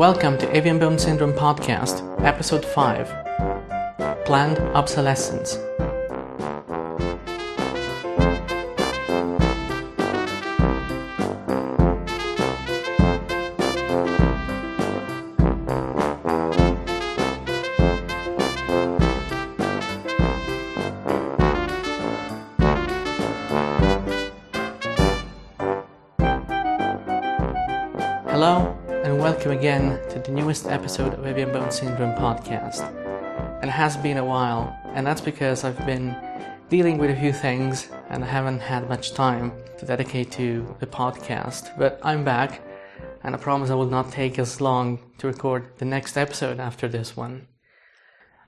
Welcome to Avian Bone Syndrome Podcast, Episode 5 Planned Obsolescence. Newest episode of Avian Bone Syndrome podcast. It has been a while, and that's because I've been dealing with a few things and I haven't had much time to dedicate to the podcast. But I'm back, and I promise I will not take as long to record the next episode after this one.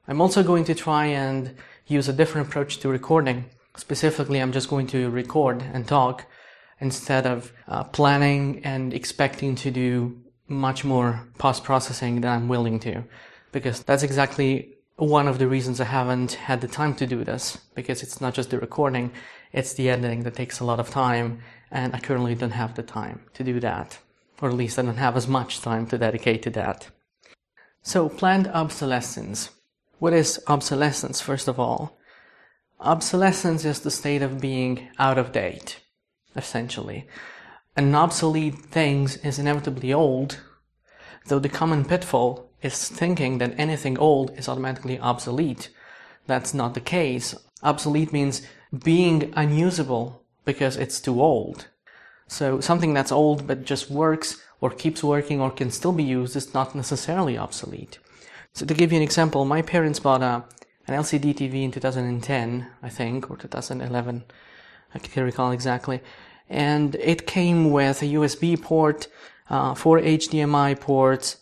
I'm also going to try and use a different approach to recording. Specifically, I'm just going to record and talk instead of uh, planning and expecting to do much more post processing than I'm willing to. Because that's exactly one of the reasons I haven't had the time to do this. Because it's not just the recording, it's the editing that takes a lot of time, and I currently don't have the time to do that. Or at least I don't have as much time to dedicate to that. So, planned obsolescence. What is obsolescence, first of all? Obsolescence is the state of being out of date essentially. An obsolete thing is inevitably old, though the common pitfall is thinking that anything old is automatically obsolete. That's not the case. Obsolete means being unusable because it's too old. So something that's old but just works or keeps working or can still be used is not necessarily obsolete. So to give you an example, my parents bought a, an LCD TV in 2010, I think, or 2011. I can't recall exactly. And it came with a USB port, uh, four HDMI ports,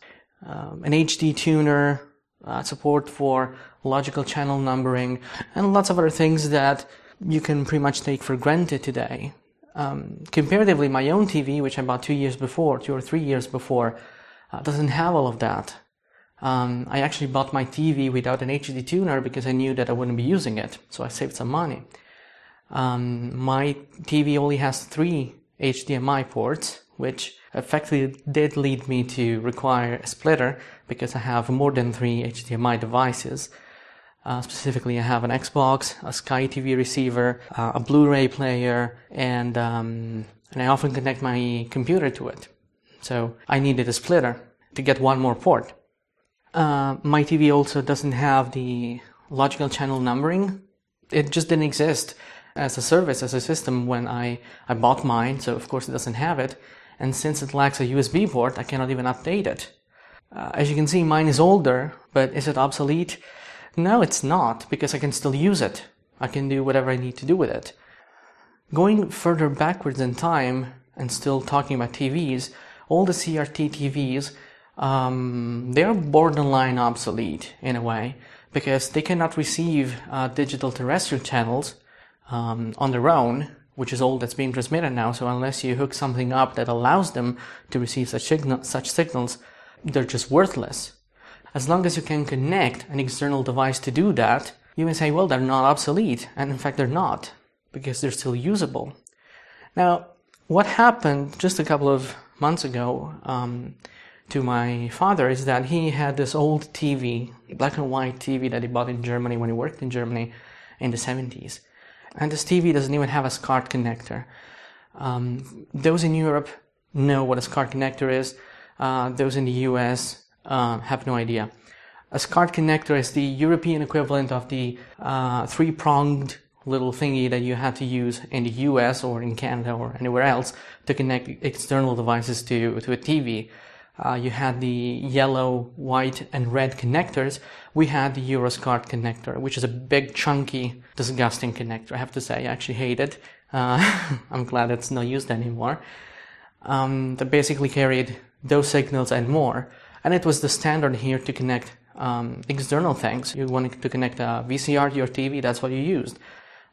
um, an HD tuner, uh, support for logical channel numbering, and lots of other things that you can pretty much take for granted today. Um, comparatively, my own TV, which I bought two years before, two or three years before, uh, doesn't have all of that. Um, I actually bought my TV without an HD tuner because I knew that I wouldn't be using it, so I saved some money. Um, my TV only has three HDMI ports, which effectively did lead me to require a splitter because I have more than three HDMI devices. Uh, specifically, I have an Xbox, a Sky TV receiver, uh, a Blu-ray player, and um, and I often connect my computer to it. So I needed a splitter to get one more port. Uh, my TV also doesn't have the logical channel numbering. It just didn't exist as a service, as a system when I, I bought mine, so of course it doesn't have it. And since it lacks a USB port, I cannot even update it. Uh, as you can see, mine is older, but is it obsolete? No, it's not, because I can still use it. I can do whatever I need to do with it. Going further backwards in time, and still talking about TVs, all the CRT TVs, um, they're borderline obsolete in a way, because they cannot receive uh, digital terrestrial channels, um, on their own, which is all that's being transmitted now. So unless you hook something up that allows them to receive such, such signals, they're just worthless. As long as you can connect an external device to do that, you may say, well, they're not obsolete. And in fact, they're not, because they're still usable. Now, what happened just a couple of months ago um, to my father is that he had this old TV, black and white TV that he bought in Germany when he worked in Germany in the 70s. And this TV doesn't even have a SCART connector. Um, those in Europe know what a SCART connector is. Uh, those in the US uh, have no idea. A SCART connector is the European equivalent of the uh, three-pronged little thingy that you had to use in the US or in Canada or anywhere else to connect external devices to, to a TV. Uh, you had the yellow, white, and red connectors. We had the Euroscart connector, which is a big, chunky, disgusting connector. I have to say, I actually hate it. Uh, I'm glad it's not used anymore. Um, that basically carried those signals and more. And it was the standard here to connect um, external things. You wanted to connect a VCR to your TV, that's what you used.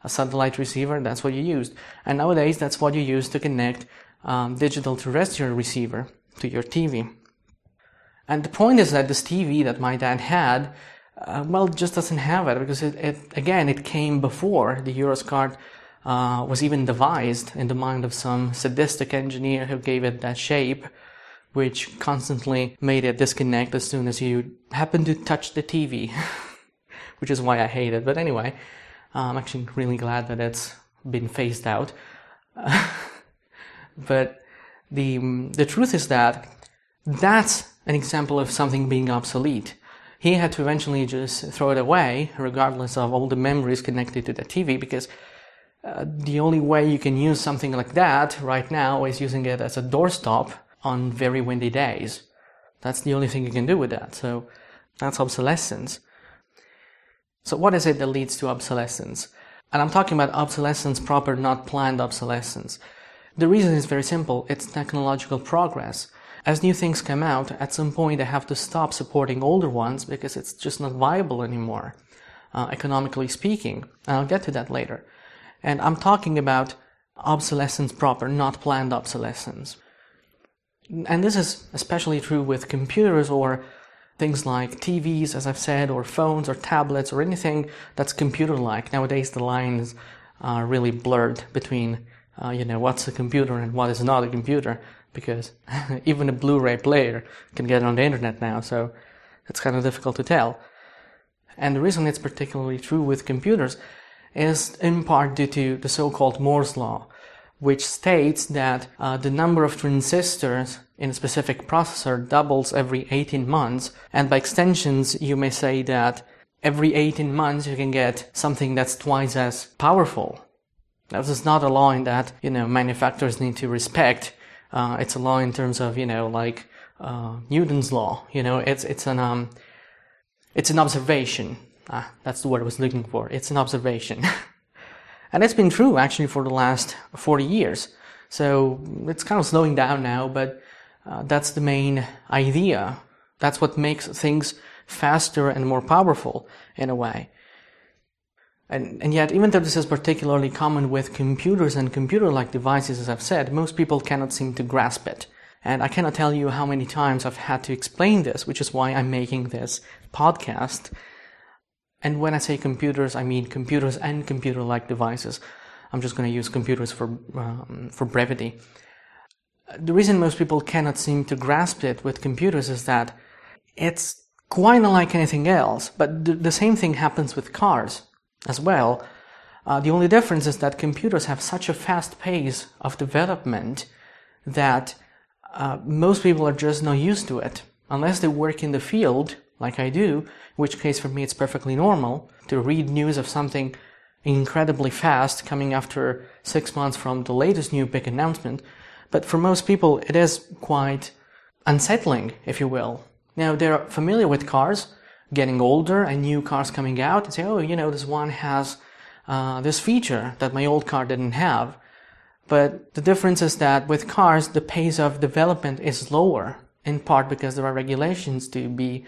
A satellite receiver, that's what you used. And nowadays, that's what you use to connect um, digital terrestrial receiver to your TV. And the point is that this TV that my dad had, uh, well, just doesn't have it because it, it again, it came before the Euroscart uh, was even devised in the mind of some sadistic engineer who gave it that shape which constantly made it disconnect as soon as you happen to touch the TV, which is why I hate it. But anyway, I'm actually really glad that it's been phased out. but the the truth is that that's an example of something being obsolete. He had to eventually just throw it away, regardless of all the memories connected to the TV, because uh, the only way you can use something like that right now is using it as a doorstop on very windy days. That's the only thing you can do with that. So that's obsolescence. So what is it that leads to obsolescence? And I'm talking about obsolescence proper, not planned obsolescence. The reason is very simple. It's technological progress. As new things come out, at some point they have to stop supporting older ones because it's just not viable anymore, uh, economically speaking. And I'll get to that later. And I'm talking about obsolescence proper, not planned obsolescence. And this is especially true with computers or things like TVs, as I've said, or phones or tablets or anything that's computer-like. Nowadays, the lines are really blurred between, uh, you know, what's a computer and what is not a computer, because even a Blu-ray player can get on the internet now, so it's kind of difficult to tell. And the reason it's particularly true with computers is in part due to the so-called Moore's law, which states that uh, the number of transistors in a specific processor doubles every 18 months. And by extensions, you may say that every 18 months you can get something that's twice as powerful. This is not a law in that, you know, manufacturers need to respect. Uh, it's a law in terms of, you know, like, uh, Newton's law. You know, it's, it's an, um, it's an observation. Ah, that's the word I was looking for. It's an observation. And it's been true actually for the last 40 years. So it's kind of slowing down now, but uh, that's the main idea. That's what makes things faster and more powerful in a way. And, and yet, even though this is particularly common with computers and computer-like devices, as I've said, most people cannot seem to grasp it. And I cannot tell you how many times I've had to explain this, which is why I'm making this podcast and when I say computers, I mean computers and computer-like devices. I'm just going to use computers for um, for brevity. The reason most people cannot seem to grasp it with computers is that it's quite unlike anything else. But th- the same thing happens with cars as well. Uh, the only difference is that computers have such a fast pace of development that uh, most people are just not used to it. Unless they work in the field, like I do, which case for me it's perfectly normal to read news of something incredibly fast coming after six months from the latest new big announcement. But for most people, it is quite unsettling, if you will. Now, they're familiar with cars getting older and new cars coming out and say, oh, you know, this one has uh, this feature that my old car didn't have. But the difference is that with cars, the pace of development is lower, in part because there are regulations to be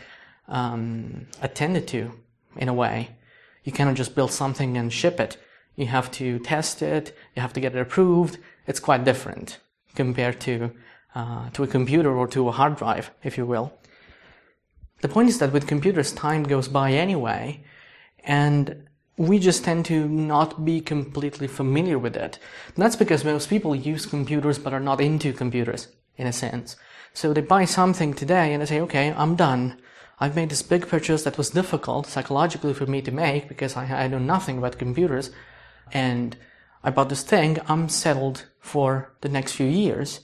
um, attended to in a way. You cannot just build something and ship it. You have to test it. You have to get it approved. It's quite different compared to uh, to a computer or to a hard drive, if you will. The point is that with computers, time goes by anyway, and we just tend to not be completely familiar with it. That's because most people use computers but are not into computers, in a sense. So they buy something today and they say, okay, I'm done. I've made this big purchase that was difficult psychologically for me to make because I, I know nothing about computers. And I bought this thing, I'm settled for the next few years.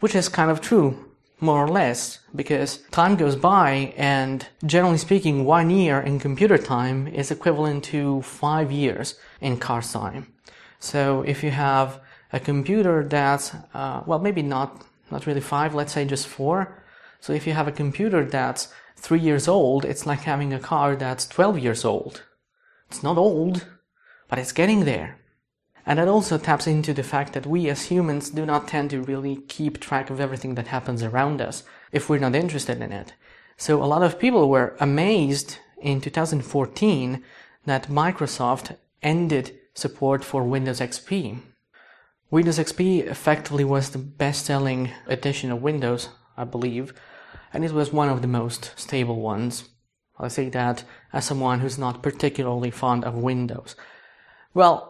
Which is kind of true, more or less, because time goes by and generally speaking, one year in computer time is equivalent to five years in car time. So if you have a computer that's, uh, well, maybe not, not really five, let's say just four. So if you have a computer that's three years old, it's like having a car that's 12 years old. It's not old, but it's getting there. And that also taps into the fact that we as humans do not tend to really keep track of everything that happens around us if we're not interested in it. So a lot of people were amazed in 2014 that Microsoft ended support for Windows XP. Windows XP effectively was the best selling edition of Windows, I believe, and it was one of the most stable ones. I say that as someone who's not particularly fond of Windows. Well,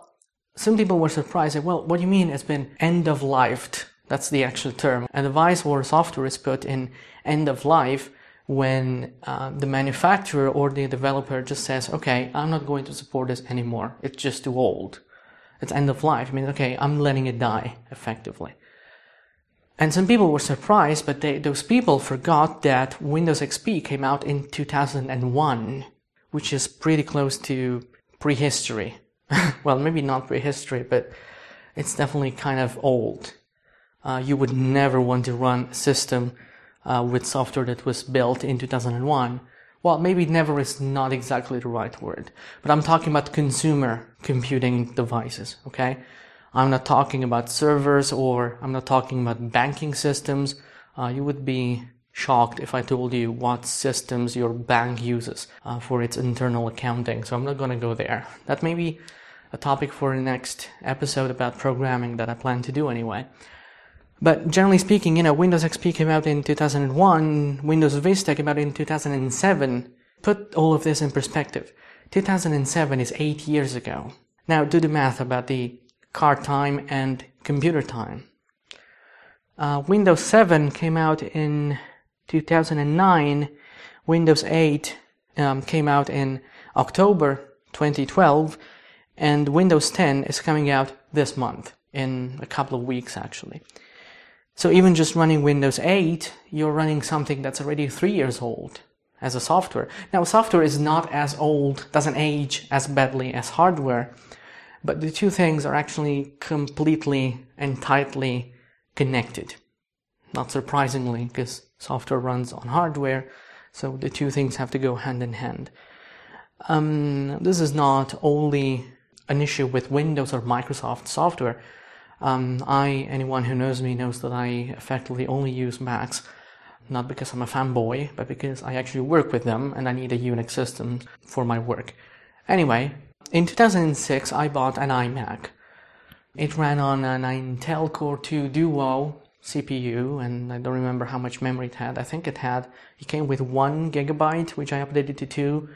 some people were surprised. Well, what do you mean it's been end of lifed? That's the actual term. A device or software is put in end of life when uh, the manufacturer or the developer just says, okay, I'm not going to support this anymore. It's just too old. It's end of life. I mean, okay, I'm letting it die effectively. And some people were surprised, but they, those people forgot that Windows XP came out in 2001, which is pretty close to prehistory. well, maybe not prehistory, but it's definitely kind of old. Uh, you would never want to run a system uh, with software that was built in 2001. Well, maybe never is not exactly the right word, but I'm talking about consumer computing devices, okay? I'm not talking about servers or I'm not talking about banking systems. Uh, you would be shocked if I told you what systems your bank uses uh, for its internal accounting. So I'm not going to go there. That may be a topic for the next episode about programming that I plan to do anyway. But generally speaking, you know, Windows XP came out in 2001, Windows Vista came out in 2007. Put all of this in perspective. 2007 is eight years ago. Now do the math about the card time and computer time. Uh, Windows 7 came out in 2009. Windows 8 um, came out in October 2012. And Windows 10 is coming out this month, in a couple of weeks actually. So even just running Windows 8, you're running something that's already three years old as a software. Now, software is not as old, doesn't age as badly as hardware, but the two things are actually completely and tightly connected. Not surprisingly, because software runs on hardware, so the two things have to go hand in hand. Um, this is not only an issue with Windows or Microsoft software. Um, I, anyone who knows me knows that I effectively only use Macs, not because I'm a fanboy, but because I actually work with them and I need a Unix system for my work. Anyway, in 2006, I bought an iMac. It ran on an Intel Core 2 Duo CPU, and I don't remember how much memory it had. I think it had, it came with one gigabyte, which I updated to two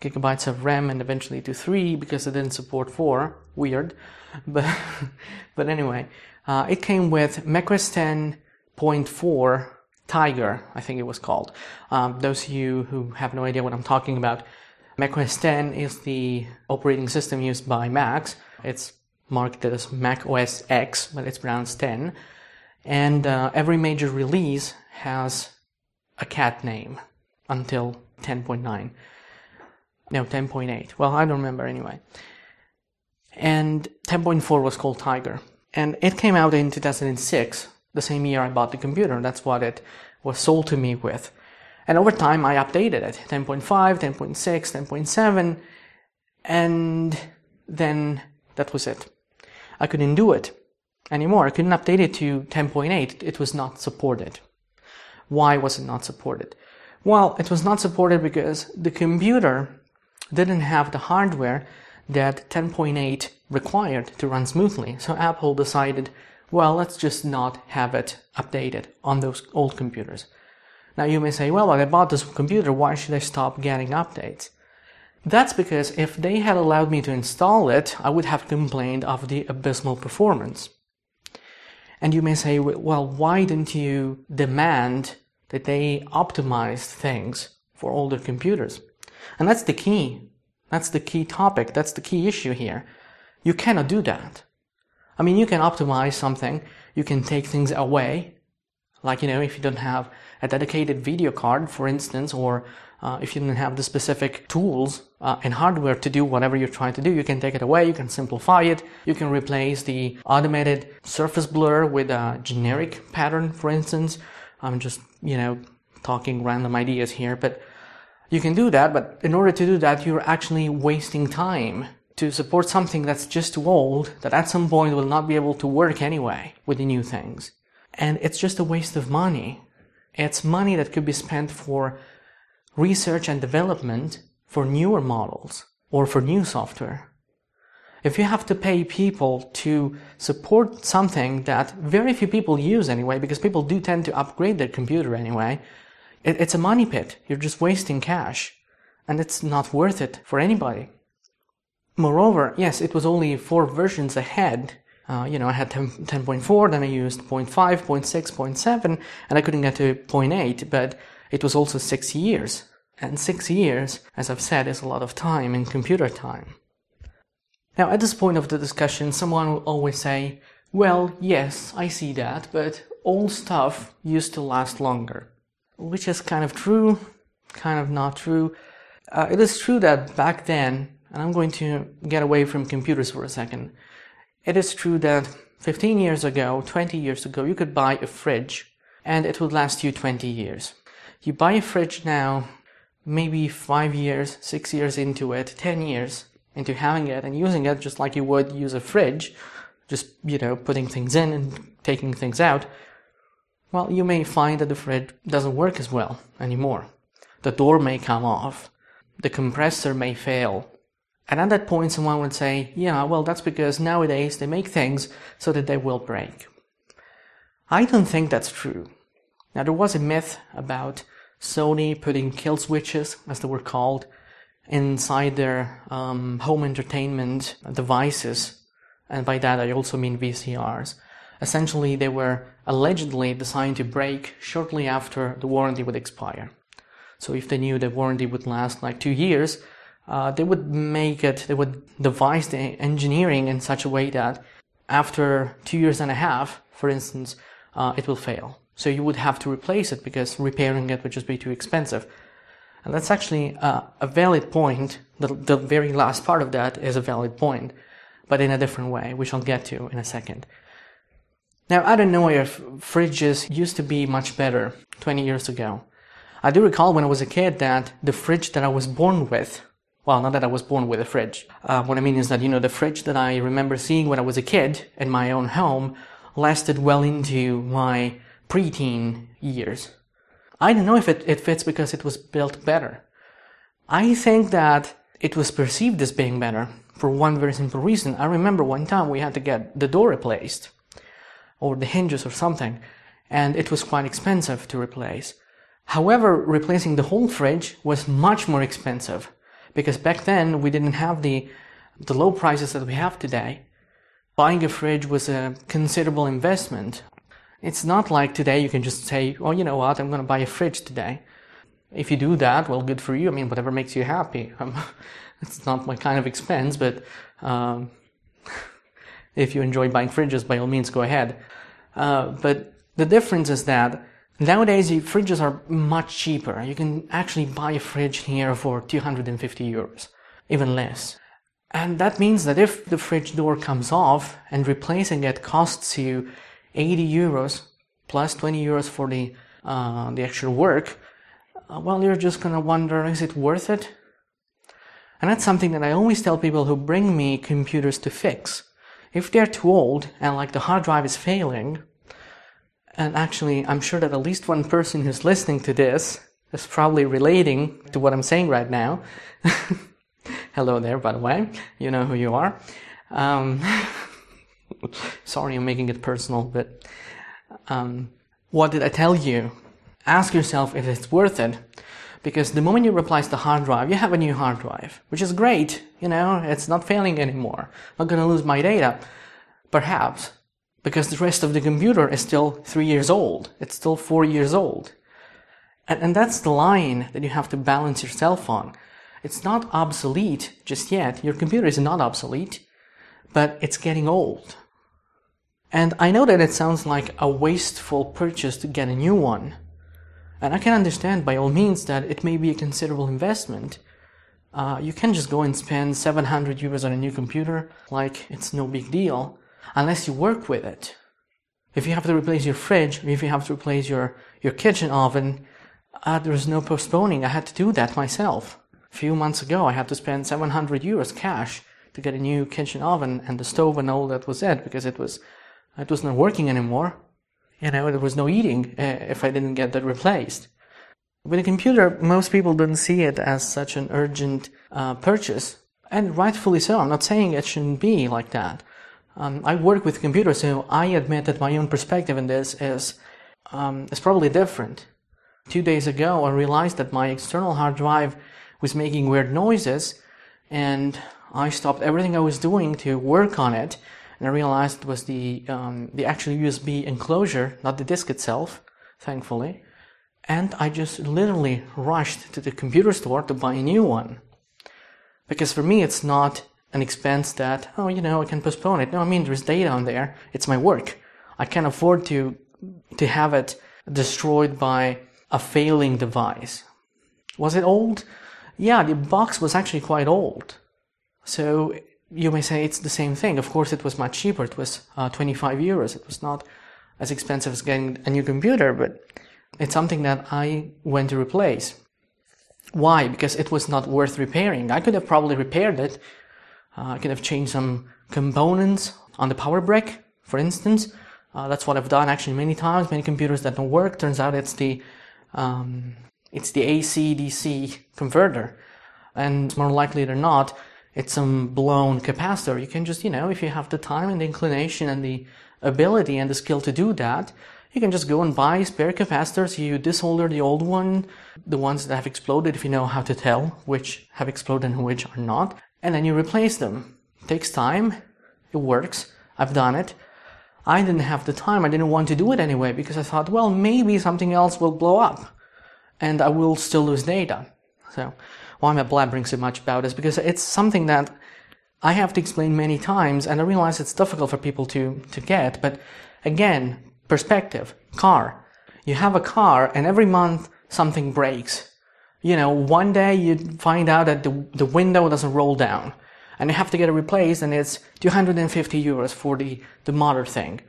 gigabytes of RAM and eventually to three because it didn't support four. Weird. But, but anyway, uh, it came with macOS 10.4 Tiger, I think it was called. Um, those of you who have no idea what I'm talking about, macOS 10 is the operating system used by Macs. It's marketed as Mac OS X, but it's pronounced 10. And uh, every major release has a cat name until 10.9. No, 10.8. Well, I don't remember anyway. And 10.4 was called Tiger. And it came out in 2006, the same year I bought the computer. That's what it was sold to me with. And over time, I updated it 10.5, 10.6, 10.7, and then that was it. I couldn't do it anymore. I couldn't update it to 10.8. It was not supported. Why was it not supported? Well, it was not supported because the computer didn't have the hardware that 10.8 required to run smoothly. So Apple decided, well, let's just not have it updated on those old computers. Now you may say, well, I bought this computer, why should I stop getting updates? That's because if they had allowed me to install it, I would have complained of the abysmal performance. And you may say, well, why didn't you demand that they optimized things for older computers? And that's the key. That's the key topic. That's the key issue here. You cannot do that. I mean, you can optimize something. You can take things away. Like, you know, if you don't have a dedicated video card, for instance, or uh, if you don't have the specific tools uh, and hardware to do whatever you're trying to do, you can take it away, you can simplify it, you can replace the automated surface blur with a generic pattern, for instance. I'm just, you know, talking random ideas here, but you can do that, but in order to do that, you're actually wasting time to support something that's just too old, that at some point will not be able to work anyway with the new things. And it's just a waste of money. It's money that could be spent for research and development for newer models or for new software. If you have to pay people to support something that very few people use anyway, because people do tend to upgrade their computer anyway, it, it's a money pit. You're just wasting cash. And it's not worth it for anybody. Moreover, yes, it was only four versions ahead Uh, you know, I had 10, 10.4, then I used 0.5, 0.6, 0.7, and I couldn't get to 0.8, but it was also six years. And six years, as I've said, is a lot of time in computer time. Now, at this point of the discussion, someone will always say, well, yes, I see that, but old stuff used to last longer. Which is kind of true, kind of not true. Uh, it is true that back then, and I'm going to get away from computers for a second, it is true that 15 years ago, 20 years ago, you could buy a fridge and it would last you 20 years. You buy a fridge now, maybe 5 years, 6 years into it, 10 years into having it and using it just like you would use a fridge, just, you know, putting things in and taking things out. Well, you may find that the fridge doesn't work as well anymore. The door may come off. The compressor may fail and at that point, someone would say, yeah, well, that's because nowadays they make things so that they will break. I don't think that's true. Now, there was a myth about Sony putting kill switches, as they were called, inside their um, home entertainment devices. And by that, I also mean VCRs. Essentially, they were allegedly designed to break shortly after the warranty would expire. So if they knew the warranty would last like two years, uh, they would make it, they would devise the engineering in such a way that after two years and a half, for instance, uh, it will fail. So you would have to replace it because repairing it would just be too expensive. And that's actually uh, a valid point. The, the very last part of that is a valid point, but in a different way, which I'll get to in a second. Now, I don't know if fridges used to be much better 20 years ago. I do recall when I was a kid that the fridge that I was born with well, not that I was born with a fridge. Uh, what I mean is that, you know, the fridge that I remember seeing when I was a kid in my own home lasted well into my preteen years. I don't know if it, it fits because it was built better. I think that it was perceived as being better for one very simple reason. I remember one time we had to get the door replaced or the hinges or something, and it was quite expensive to replace. However, replacing the whole fridge was much more expensive because back then we didn't have the the low prices that we have today. Buying a fridge was a considerable investment. It's not like today you can just say, "Oh, you know what? I'm going to buy a fridge today." If you do that, well, good for you. I mean, whatever makes you happy. It's not my kind of expense, but um, if you enjoy buying fridges, by all means, go ahead. Uh, but the difference is that Nowadays, fridges are much cheaper. You can actually buy a fridge here for 250 euros, even less. And that means that if the fridge door comes off and replacing it costs you 80 euros plus 20 euros for the, uh, the actual work, uh, well, you're just gonna wonder, is it worth it? And that's something that I always tell people who bring me computers to fix. If they're too old and like the hard drive is failing, and actually, I'm sure that at least one person who's listening to this is probably relating to what I'm saying right now. Hello there, by the way. You know who you are. Um, sorry, I'm making it personal, but um, what did I tell you? Ask yourself if it's worth it. Because the moment you replace the hard drive, you have a new hard drive, which is great. You know, it's not failing anymore. I'm not gonna lose my data. Perhaps because the rest of the computer is still three years old. It's still four years old. And, and that's the line that you have to balance yourself on. It's not obsolete just yet. Your computer is not obsolete, but it's getting old. And I know that it sounds like a wasteful purchase to get a new one. And I can understand by all means that it may be a considerable investment. Uh, you can just go and spend 700 euros on a new computer like it's no big deal unless you work with it. If you have to replace your fridge, if you have to replace your, your kitchen oven, uh, there's no postponing. I had to do that myself. A few months ago, I had to spend 700 euros cash to get a new kitchen oven and the stove and all that was it because it was, it was not working anymore. You know, there was no eating uh, if I didn't get that replaced. With a computer, most people don't see it as such an urgent uh, purchase, and rightfully so. I'm not saying it shouldn't be like that. Um, I work with computers, so I admit that my own perspective in this is um, is probably different. Two days ago, I realized that my external hard drive was making weird noises, and I stopped everything I was doing to work on it and I realized it was the um, the actual USB enclosure, not the disk itself, thankfully. And I just literally rushed to the computer store to buy a new one. Because for me, it's not an expense that, oh, you know, I can postpone it. No, I mean, there's data on there. It's my work. I can't afford to, to have it destroyed by a failing device. Was it old? Yeah, the box was actually quite old. So you may say it's the same thing. Of course, it was much cheaper. It was uh, 25 euros. It was not as expensive as getting a new computer, but it's something that I went to replace. Why? Because it was not worth repairing. I could have probably repaired it. Uh, I could have changed some components on the power brick, for instance. Uh, that's what I've done actually many times. Many computers that don't work. Turns out it's the um, it's the AC DC converter, and more likely than not, it's some blown capacitor. You can just you know if you have the time and the inclination and the ability and the skill to do that, you can just go and buy spare capacitors. You desolder the old one, the ones that have exploded, if you know how to tell which have exploded and which are not, and then you replace them. It takes time. It works. I've done it. I didn't have the time. I didn't want to do it anyway because I thought, well, maybe something else will blow up and I will still lose data. So why I blabbering so much about this? Because it's something that I have to explain many times and I realize it's difficult for people to, to get. But again, perspective, car. You have a car and every month something breaks. You know, one day you find out that the, the window doesn't roll down and you have to get it replaced and it's 250 euros for the, the motor thing.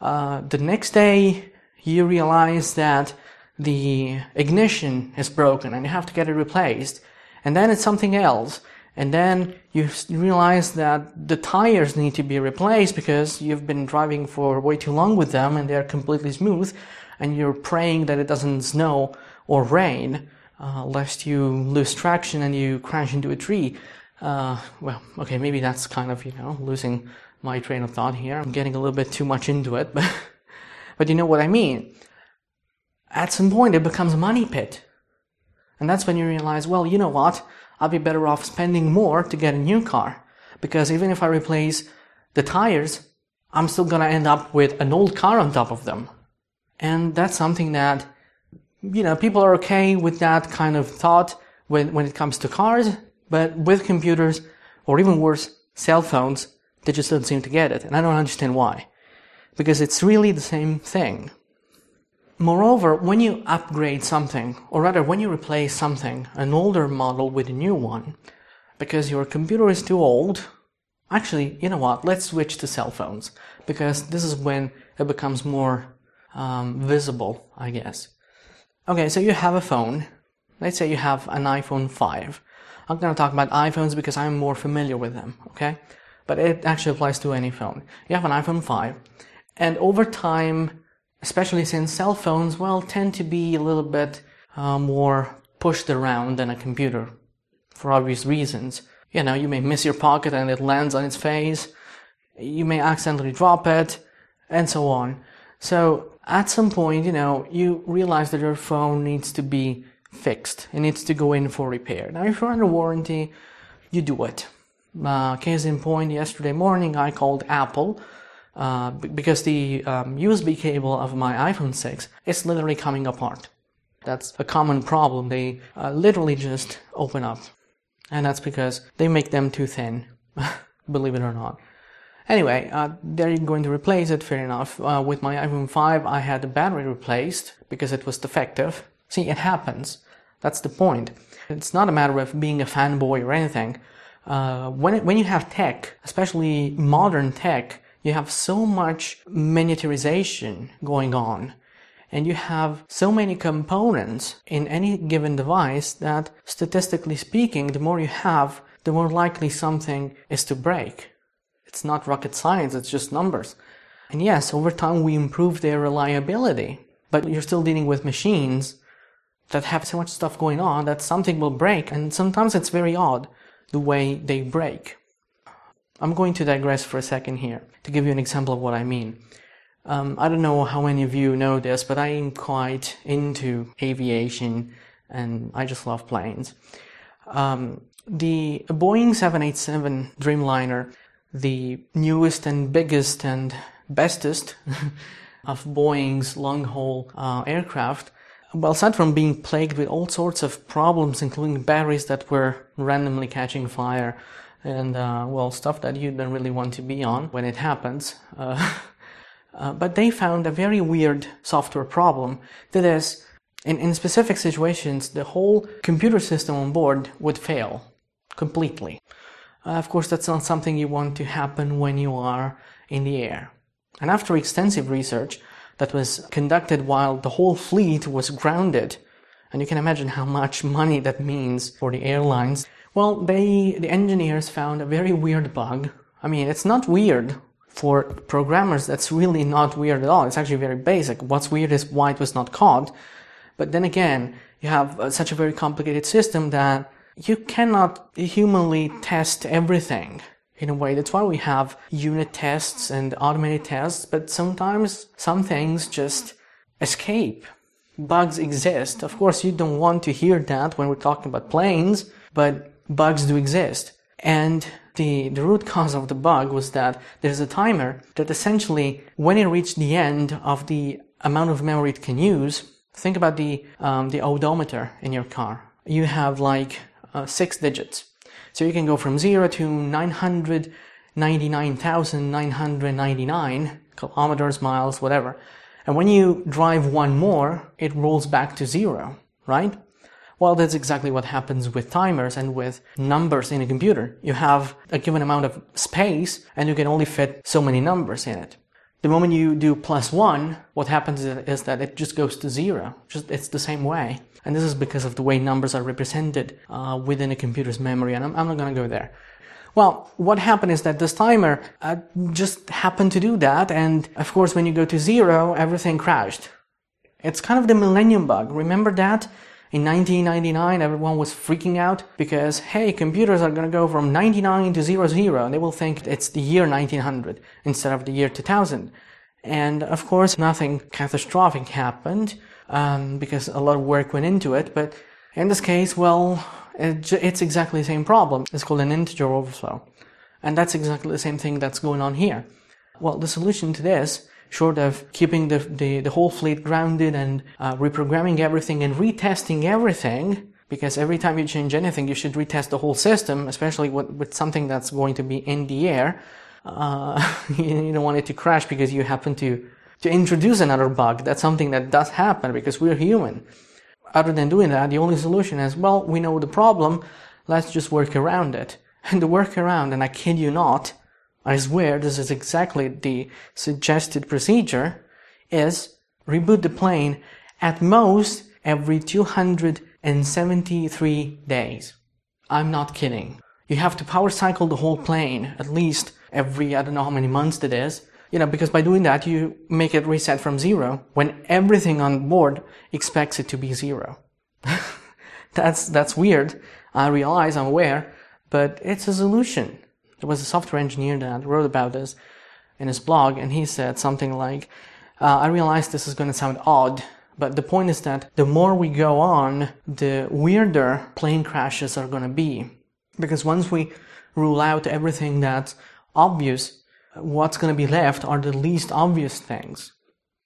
Uh, the next day you realize that the ignition is broken and you have to get it replaced. And then it's something else. And then you realize that the tires need to be replaced because you've been driving for way too long with them and they're completely smooth and you're praying that it doesn't snow or rain uh, lest you lose traction and you crash into a tree. Uh, well, okay, maybe that's kind of, you know, losing my train of thought here. I'm getting a little bit too much into it, but, but you know what I mean. At some point, it becomes a money pit. And that's when you realize, well, you know what? I'd be better off spending more to get a new car. Because even if I replace the tires, I'm still gonna end up with an old car on top of them. And that's something that, you know, people are okay with that kind of thought when, when it comes to cars, but with computers, or even worse, cell phones, they just don't seem to get it. And I don't understand why. Because it's really the same thing. Moreover, when you upgrade something, or rather when you replace something, an older model with a new one, because your computer is too old, actually, you know what, let's switch to cell phones, because this is when it becomes more um, visible, I guess. Okay, so you have a phone. Let's say you have an iPhone 5. I'm going to talk about iPhones because I'm more familiar with them, okay? But it actually applies to any phone. You have an iPhone 5, and over time, especially since cell phones, well, tend to be a little bit uh, more pushed around than a computer for obvious reasons. You know, you may miss your pocket and it lands on its face. You may accidentally drop it and so on. So at some point, you know, you realize that your phone needs to be fixed. It needs to go in for repair. Now, if you're under warranty, you do it. Uh, case in point, yesterday morning I called Apple uh, because the um, USB cable of my iPhone 6 is literally coming apart. That's a common problem. They uh, literally just open up. And that's because they make them too thin, believe it or not. Anyway, uh, they're going to replace it, fair enough. Uh, with my iPhone 5, I had the battery replaced because it was defective. See, it happens. That's the point. It's not a matter of being a fanboy or anything. Uh, when, it, when you have tech, especially modern tech, you have so much miniaturization going on and you have so many components in any given device that statistically speaking, the more you have, the more likely something is to break. It's not rocket science, it's just numbers. And yes, over time we improve their reliability, but you're still dealing with machines that have so much stuff going on that something will break, and sometimes it's very odd the way they break. I'm going to digress for a second here to give you an example of what I mean. Um, I don't know how many of you know this, but I am quite into aviation and I just love planes. Um, the Boeing 787 Dreamliner the newest and biggest and bestest of Boeing's long haul uh, aircraft, well, aside from being plagued with all sorts of problems, including batteries that were randomly catching fire and, uh, well, stuff that you don't really want to be on when it happens. Uh, uh, but they found a very weird software problem that is, in, in specific situations, the whole computer system on board would fail completely. Uh, of course, that's not something you want to happen when you are in the air. And after extensive research that was conducted while the whole fleet was grounded, and you can imagine how much money that means for the airlines, well, they, the engineers found a very weird bug. I mean, it's not weird for programmers, that's really not weird at all. It's actually very basic. What's weird is why it was not caught. But then again, you have uh, such a very complicated system that you cannot humanly test everything in a way. That's why we have unit tests and automated tests, but sometimes some things just escape. Bugs exist. Of course, you don't want to hear that when we're talking about planes, but bugs do exist. And the, the root cause of the bug was that there's a timer that essentially, when it reached the end of the amount of memory it can use, think about the, um, the odometer in your car. You have like uh, six digits. So you can go from 0 to 999,999 kilometers, miles, whatever. And when you drive one more, it rolls back to zero, right? Well, that's exactly what happens with timers and with numbers in a computer. You have a given amount of space and you can only fit so many numbers in it. The moment you do plus one, what happens is that it just goes to zero. Just, it's the same way. And this is because of the way numbers are represented uh, within a computer's memory. And I'm, I'm not going to go there. Well, what happened is that this timer uh, just happened to do that. And of course, when you go to zero, everything crashed. It's kind of the millennium bug. Remember that? In 1999, everyone was freaking out because, hey, computers are going to go from 99 to 00, and they will think it's the year 1900 instead of the year 2000. And of course, nothing catastrophic happened um, because a lot of work went into it. But in this case, well, it, it's exactly the same problem. It's called an integer overflow. And that's exactly the same thing that's going on here. Well, the solution to this short of keeping the, the, the whole fleet grounded and uh, reprogramming everything and retesting everything, because every time you change anything, you should retest the whole system, especially with, with something that's going to be in the air. Uh, you don't want it to crash because you happen to, to introduce another bug. That's something that does happen because we're human. Other than doing that, the only solution is, well, we know the problem, let's just work around it. And the workaround, and I kid you not, I swear this is exactly the suggested procedure, is reboot the plane at most every 273 days. I'm not kidding. You have to power cycle the whole plane at least every, I don't know how many months it is. You know, because by doing that, you make it reset from zero when everything on board expects it to be zero. that's, that's weird. I realize, I'm aware, but it's a solution. There was a software engineer that wrote about this in his blog, and he said something like, uh, I realize this is going to sound odd, but the point is that the more we go on, the weirder plane crashes are going to be. Because once we rule out everything that's obvious, what's going to be left are the least obvious things.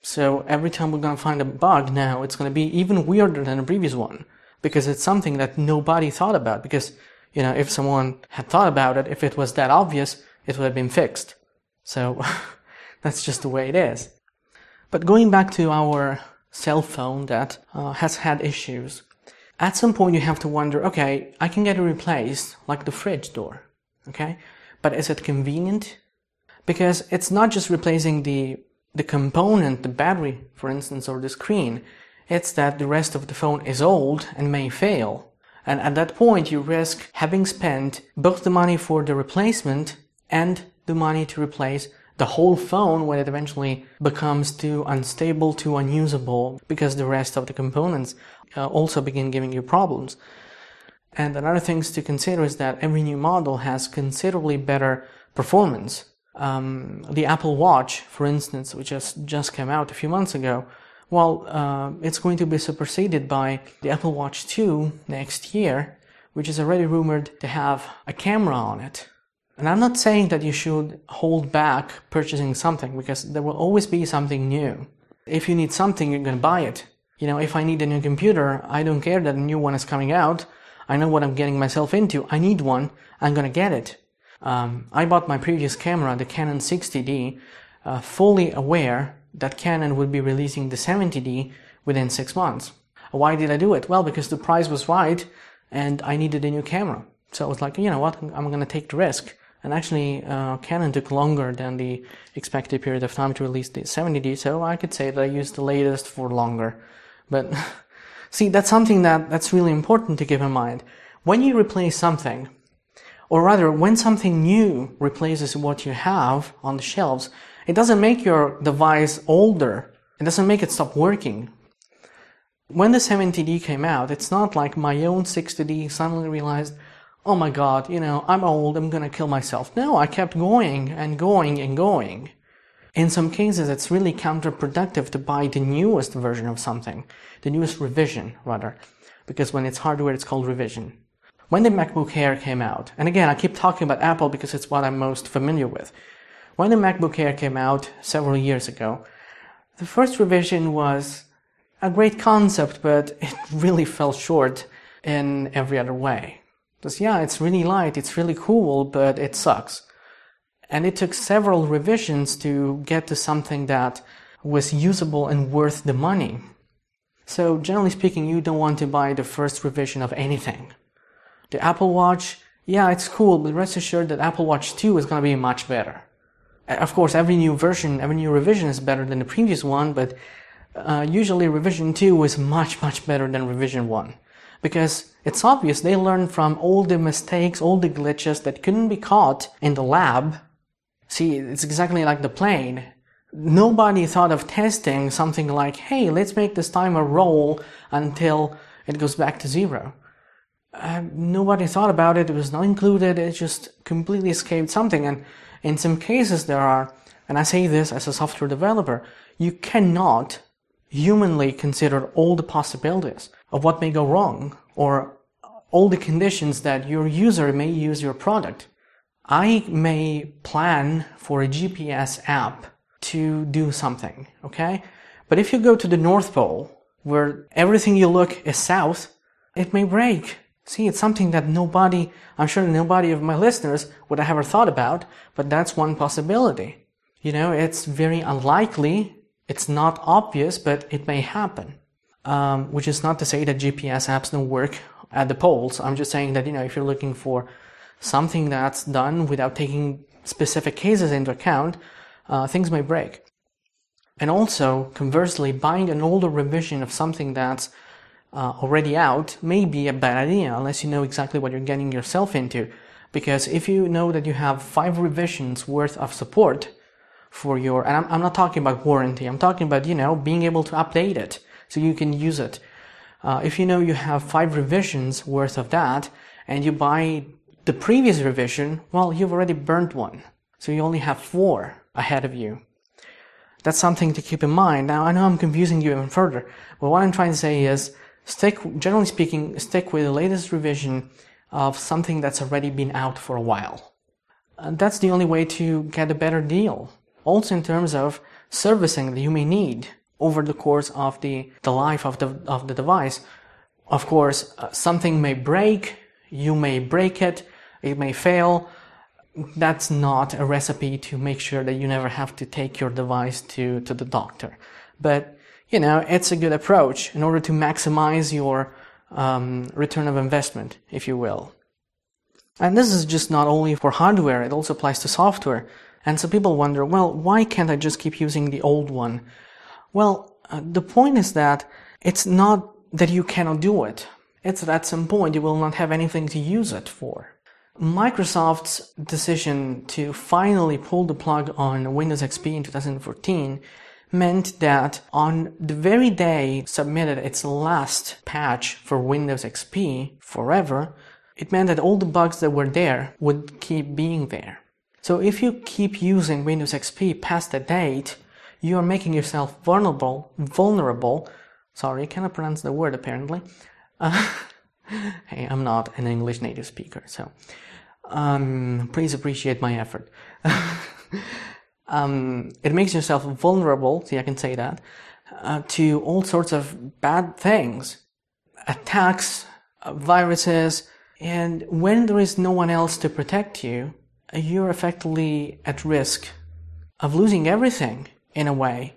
So every time we're going to find a bug now, it's going to be even weirder than the previous one. Because it's something that nobody thought about. Because you know, if someone had thought about it, if it was that obvious, it would have been fixed. So that's just the way it is. But going back to our cell phone that uh, has had issues, at some point you have to wonder, okay, I can get it replaced like the fridge door, okay? But is it convenient? Because it's not just replacing the the component, the battery, for instance, or the screen. It's that the rest of the phone is old and may fail. And at that point, you risk having spent both the money for the replacement and the money to replace the whole phone when it eventually becomes too unstable, too unusable, because the rest of the components uh, also begin giving you problems. And another things to consider is that every new model has considerably better performance. Um, the Apple Watch, for instance, which has just came out a few months ago, well, uh, it's going to be superseded by the Apple Watch 2 next year, which is already rumored to have a camera on it. And I'm not saying that you should hold back purchasing something because there will always be something new. If you need something, you're going to buy it. You know, if I need a new computer, I don't care that a new one is coming out. I know what I'm getting myself into. I need one. I'm going to get it. Um, I bought my previous camera, the Canon 60D, uh, fully aware that Canon would be releasing the 70D within six months. Why did I do it? Well, because the price was right and I needed a new camera. So I was like, you know what, I'm going to take the risk. And actually, uh, Canon took longer than the expected period of time to release the 70D, so I could say that I used the latest for longer. But see, that's something that, that's really important to keep in mind. When you replace something, or rather, when something new replaces what you have on the shelves, it doesn't make your device older. It doesn't make it stop working. When the 70D came out, it's not like my own 60D suddenly realized, oh my god, you know, I'm old, I'm gonna kill myself. No, I kept going and going and going. In some cases, it's really counterproductive to buy the newest version of something, the newest revision, rather, because when it's hardware, it's called revision. When the MacBook Air came out, and again, I keep talking about Apple because it's what I'm most familiar with. When the MacBook Air came out several years ago, the first revision was a great concept, but it really fell short in every other way. Because yeah, it's really light, it's really cool, but it sucks. And it took several revisions to get to something that was usable and worth the money. So generally speaking, you don't want to buy the first revision of anything. The Apple Watch, yeah, it's cool, but rest assured that Apple Watch 2 is going to be much better. Of course, every new version, every new revision is better than the previous one, but uh, usually revision 2 is much, much better than revision 1 because it's obvious they learned from all the mistakes, all the glitches that couldn't be caught in the lab. See, it's exactly like the plane. Nobody thought of testing something like, hey, let's make this timer roll until it goes back to zero. Uh, nobody thought about it. It was not included. It just completely escaped something. And in some cases, there are, and I say this as a software developer, you cannot humanly consider all the possibilities of what may go wrong or all the conditions that your user may use your product. I may plan for a GPS app to do something, okay? But if you go to the North Pole, where everything you look is south, it may break. See, it's something that nobody, I'm sure nobody of my listeners would have ever thought about, but that's one possibility. You know, it's very unlikely, it's not obvious, but it may happen um, which is not to say that GPS apps don't work at the poles. I'm just saying that, you know, if you're looking for something that's done without taking specific cases into account, uh, things may break. And also, conversely, buying an older revision of something that's uh, already out may be a bad idea unless you know exactly what you're getting yourself into. Because if you know that you have five revisions worth of support for your, and I'm, I'm not talking about warranty, I'm talking about, you know, being able to update it so you can use it. Uh, if you know you have five revisions worth of that and you buy the previous revision, well, you've already burned one. So you only have four ahead of you. That's something to keep in mind. Now, I know I'm confusing you even further, but what I'm trying to say is stick, generally speaking, stick with the latest revision of something that's already been out for a while. And that's the only way to get a better deal. Also in terms of servicing that you may need over the course of the, the life of the, of the device. Of course, uh, something may break, you may break it, it may fail. That's not a recipe to make sure that you never have to take your device to, to the doctor. But, you know, it's a good approach in order to maximize your um, return of investment, if you will. And this is just not only for hardware, it also applies to software. And so people wonder, well, why can't I just keep using the old one? Well, uh, the point is that it's not that you cannot do it. It's that at some point you will not have anything to use it for. Microsoft's decision to finally pull the plug on Windows XP in 2014 meant that on the very day submitted its last patch for Windows XP forever, it meant that all the bugs that were there would keep being there. So if you keep using Windows XP past the date, you are making yourself vulnerable, vulnerable. Sorry, I cannot pronounce the word apparently. Uh, hey, I'm not an English native speaker, so um, please appreciate my effort. um, it makes yourself vulnerable, see, I can say that, uh, to all sorts of bad things, attacks, uh, viruses, and when there is no one else to protect you, you're effectively at risk of losing everything in a way.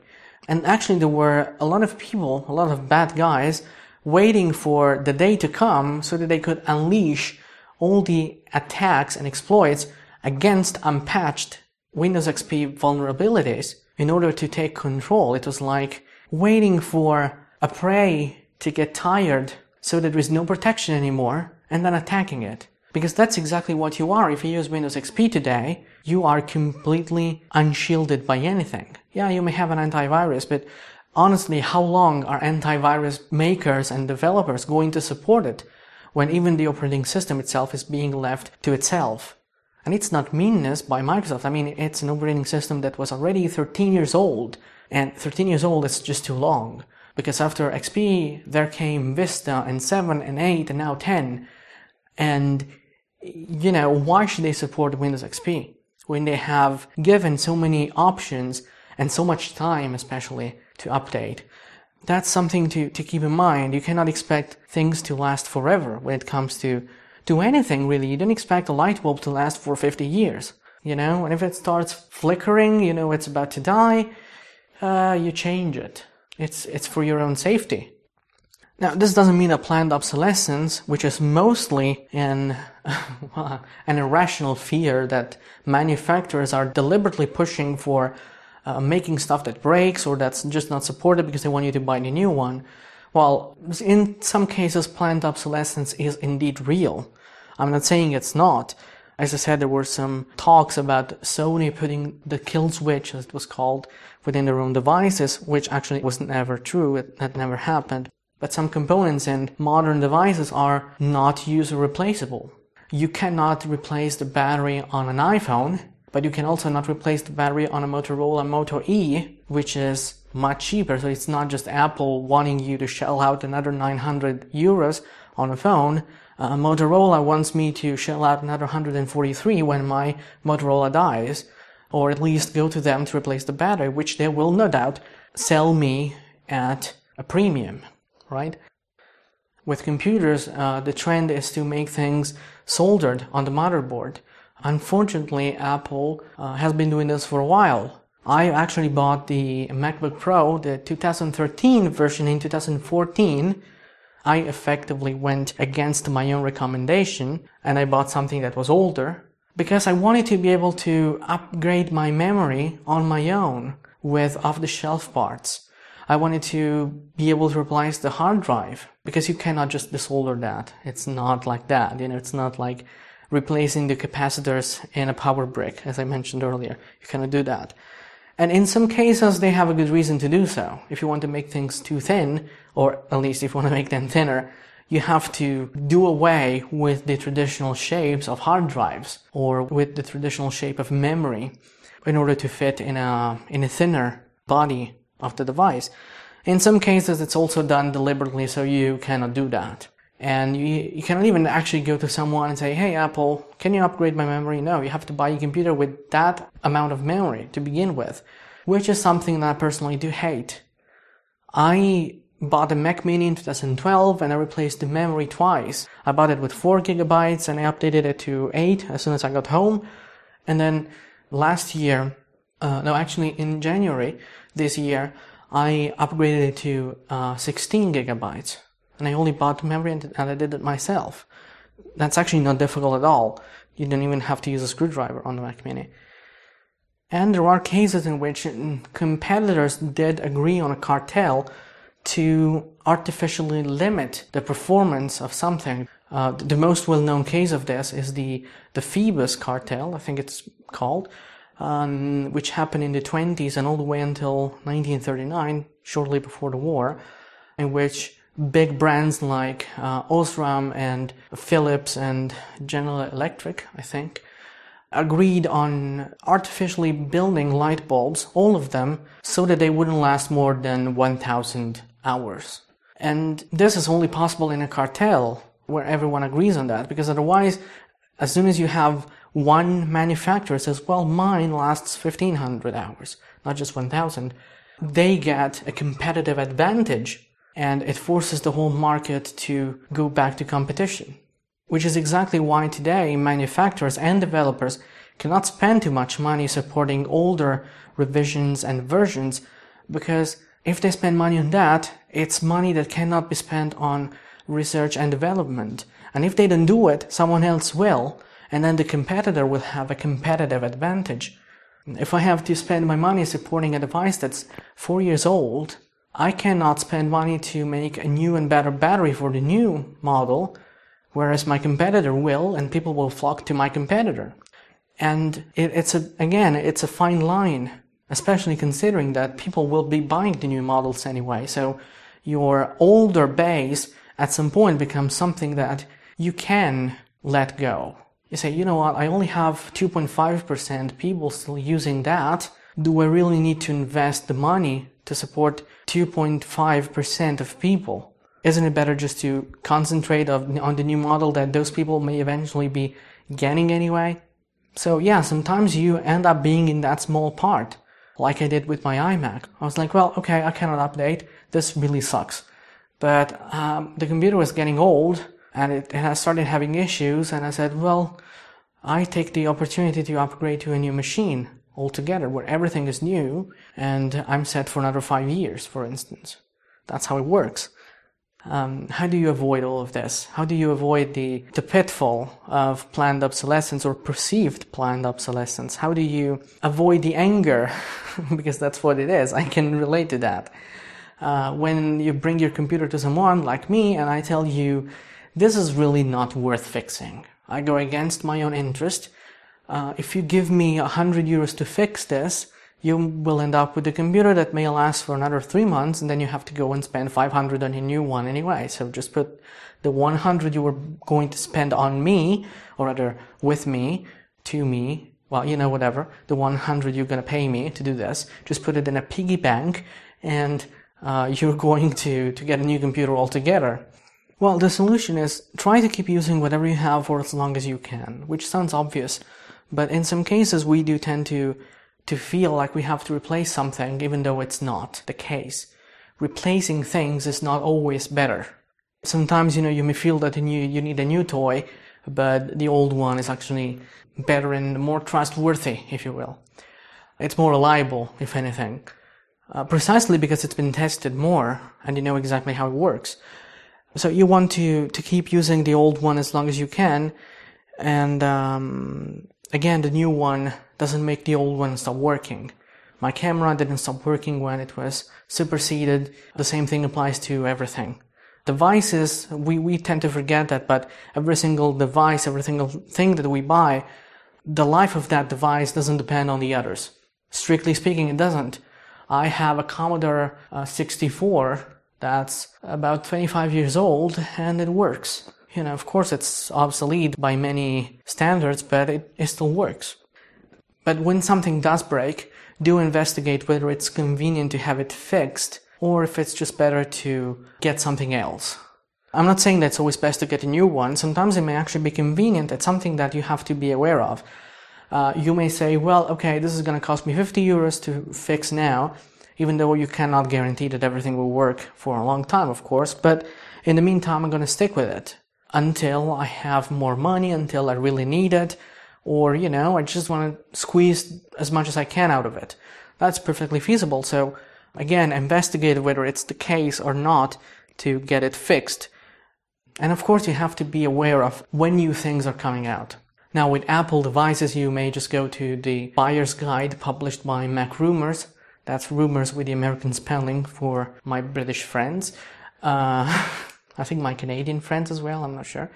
And actually, there were a lot of people, a lot of bad guys, waiting for the day to come so that they could unleash all the attacks and exploits against unpatched Windows XP vulnerabilities in order to take control. It was like waiting for a prey to get tired so that there is no protection anymore and then attacking it. Because that's exactly what you are. If you use Windows XP today, you are completely unshielded by anything. Yeah, you may have an antivirus, but honestly, how long are antivirus makers and developers going to support it when even the operating system itself is being left to itself? And it's not meanness by Microsoft. I mean, it's an operating system that was already 13 years old. And 13 years old is just too long. Because after XP, there came Vista and 7 and 8 and now 10. And you know, why should they support Windows XP when they have given so many options and so much time, especially to update? That's something to, to keep in mind. You cannot expect things to last forever when it comes to, to anything really. You don't expect a light bulb to last for 50 years, you know, and if it starts flickering, you know, it's about to die, uh, you change it. It's, it's for your own safety. Now, this doesn't mean a planned obsolescence, which is mostly an, an irrational fear that manufacturers are deliberately pushing for uh, making stuff that breaks or that's just not supported because they want you to buy the new one. Well, in some cases, planned obsolescence is indeed real. I'm not saying it's not. As I said, there were some talks about Sony putting the kill switch, as it was called, within their own devices, which actually was never true. It, that never happened. But some components in modern devices are not user replaceable. You cannot replace the battery on an iPhone, but you can also not replace the battery on a Motorola Moto E, which is much cheaper. So it's not just Apple wanting you to shell out another 900 euros on a phone. Uh, Motorola wants me to shell out another 143 when my Motorola dies, or at least go to them to replace the battery, which they will no doubt sell me at a premium right? With computers, uh, the trend is to make things soldered on the motherboard. Unfortunately, Apple uh, has been doing this for a while. I actually bought the MacBook Pro, the 2013 version in 2014. I effectively went against my own recommendation and I bought something that was older because I wanted to be able to upgrade my memory on my own with off the shelf parts. I wanted to be able to replace the hard drive because you cannot just desolder that. It's not like that. You know, it's not like replacing the capacitors in a power brick, as I mentioned earlier. You cannot do that. And in some cases, they have a good reason to do so. If you want to make things too thin, or at least if you want to make them thinner, you have to do away with the traditional shapes of hard drives or with the traditional shape of memory in order to fit in a, in a thinner body of the device. In some cases, it's also done deliberately, so you cannot do that. And you, you cannot even actually go to someone and say, hey, Apple, can you upgrade my memory? No, you have to buy a computer with that amount of memory to begin with, which is something that I personally do hate. I bought a Mac Mini in 2012 and I replaced the memory twice. I bought it with 4 gigabytes and I updated it to 8 as soon as I got home. And then last year, uh, no, actually in January, this year, I upgraded it to uh, 16 gigabytes. And I only bought the memory and, I did it myself. That's actually not difficult at all. You don't even have to use a screwdriver on the Mac Mini. And there are cases in which competitors did agree on a cartel to artificially limit the performance of something. Uh, the most well-known case of this is the the Phoebus cartel, I think it's called, um, which happened in the 20s and all the way until 1939, shortly before the war, in which big brands like uh, Osram and Philips and General Electric, I think, agreed on artificially building light bulbs, all of them, so that they wouldn't last more than 1000 hours. And this is only possible in a cartel where everyone agrees on that, because otherwise As soon as you have one manufacturer says, well, mine lasts 1500 hours, not just 1000, they get a competitive advantage and it forces the whole market to go back to competition. Which is exactly why today manufacturers and developers cannot spend too much money supporting older revisions and versions because if they spend money on that, it's money that cannot be spent on research and development. And if they don't do it, someone else will and then the competitor will have a competitive advantage. If I have to spend my money supporting a device that's four years old, I cannot spend money to make a new and better battery for the new model, whereas my competitor will, and people will flock to my competitor. And it, it's a, again, it's a fine line, especially considering that people will be buying the new models anyway. So your older base at some point becomes something that you can let go you say, you know what, I only have 2.5% people still using that. Do I really need to invest the money to support 2.5% of people? Isn't it better just to concentrate on the new model that those people may eventually be getting anyway? So yeah, sometimes you end up being in that small part, like I did with my iMac. I was like, well, okay, I cannot update. This really sucks. But um, the computer was getting old and it, it has started having issues, and I said, well, I take the opportunity to upgrade to a new machine altogether where everything is new and I'm set for another five years, for instance. That's how it works. Um, how do you avoid all of this? How do you avoid the, the pitfall of planned obsolescence or perceived planned obsolescence? How do you avoid the anger? because that's what it is. I can relate to that. Uh, when you bring your computer to someone like me and I tell you, this is really not worth fixing I go against my own interest. Uh, if you give me a hundred euros to fix this, you will end up with a computer that may last for another three months, and then you have to go and spend 500 on a new one anyway. So just put the 100 you were going to spend on me, or rather with me, to me, well, you know, whatever, the 100 you're going to pay me to do this, just put it in a piggy bank, and uh, you're going to, to get a new computer altogether. Well, the solution is try to keep using whatever you have for as long as you can, which sounds obvious, but in some cases we do tend to to feel like we have to replace something even though it's not the case. Replacing things is not always better. Sometimes, you know, you may feel that you, you need a new toy, but the old one is actually better and more trustworthy, if you will. It's more reliable, if anything. Uh, precisely because it's been tested more and you know exactly how it works. So you want to, to keep using the old one as long as you can. And, um, again, the new one doesn't make the old one stop working. My camera didn't stop working when it was superseded. The same thing applies to everything. Devices, we, we tend to forget that, but every single device, every single thing that we buy, the life of that device doesn't depend on the others. Strictly speaking, it doesn't. I have a Commodore uh, 64 that's about 25 years old and it works. You know, of course it's obsolete by many standards, but it, it still works. But when something does break, do investigate whether it's convenient to have it fixed or if it's just better to get something else. I'm not saying that it's always best to get a new one. Sometimes it may actually be convenient. It's something that you have to be aware of. Uh, you may say, well, okay, this is going to cost me 50 euros to fix now even though you cannot guarantee that everything will work for a long time, of course. But in the meantime, I'm going to stick with it until I have more money, until I really need it, or, you know, I just want to squeeze as much as I can out of it. That's perfectly feasible. So again, investigate whether it's the case or not to get it fixed. And of course, you have to be aware of when new things are coming out. Now, with Apple devices, you may just go to the buyer's guide published by Mac Rumors. that's rumors with the American spelling for my British friends. Uh, I think my Canadian friends as well, I'm not sure.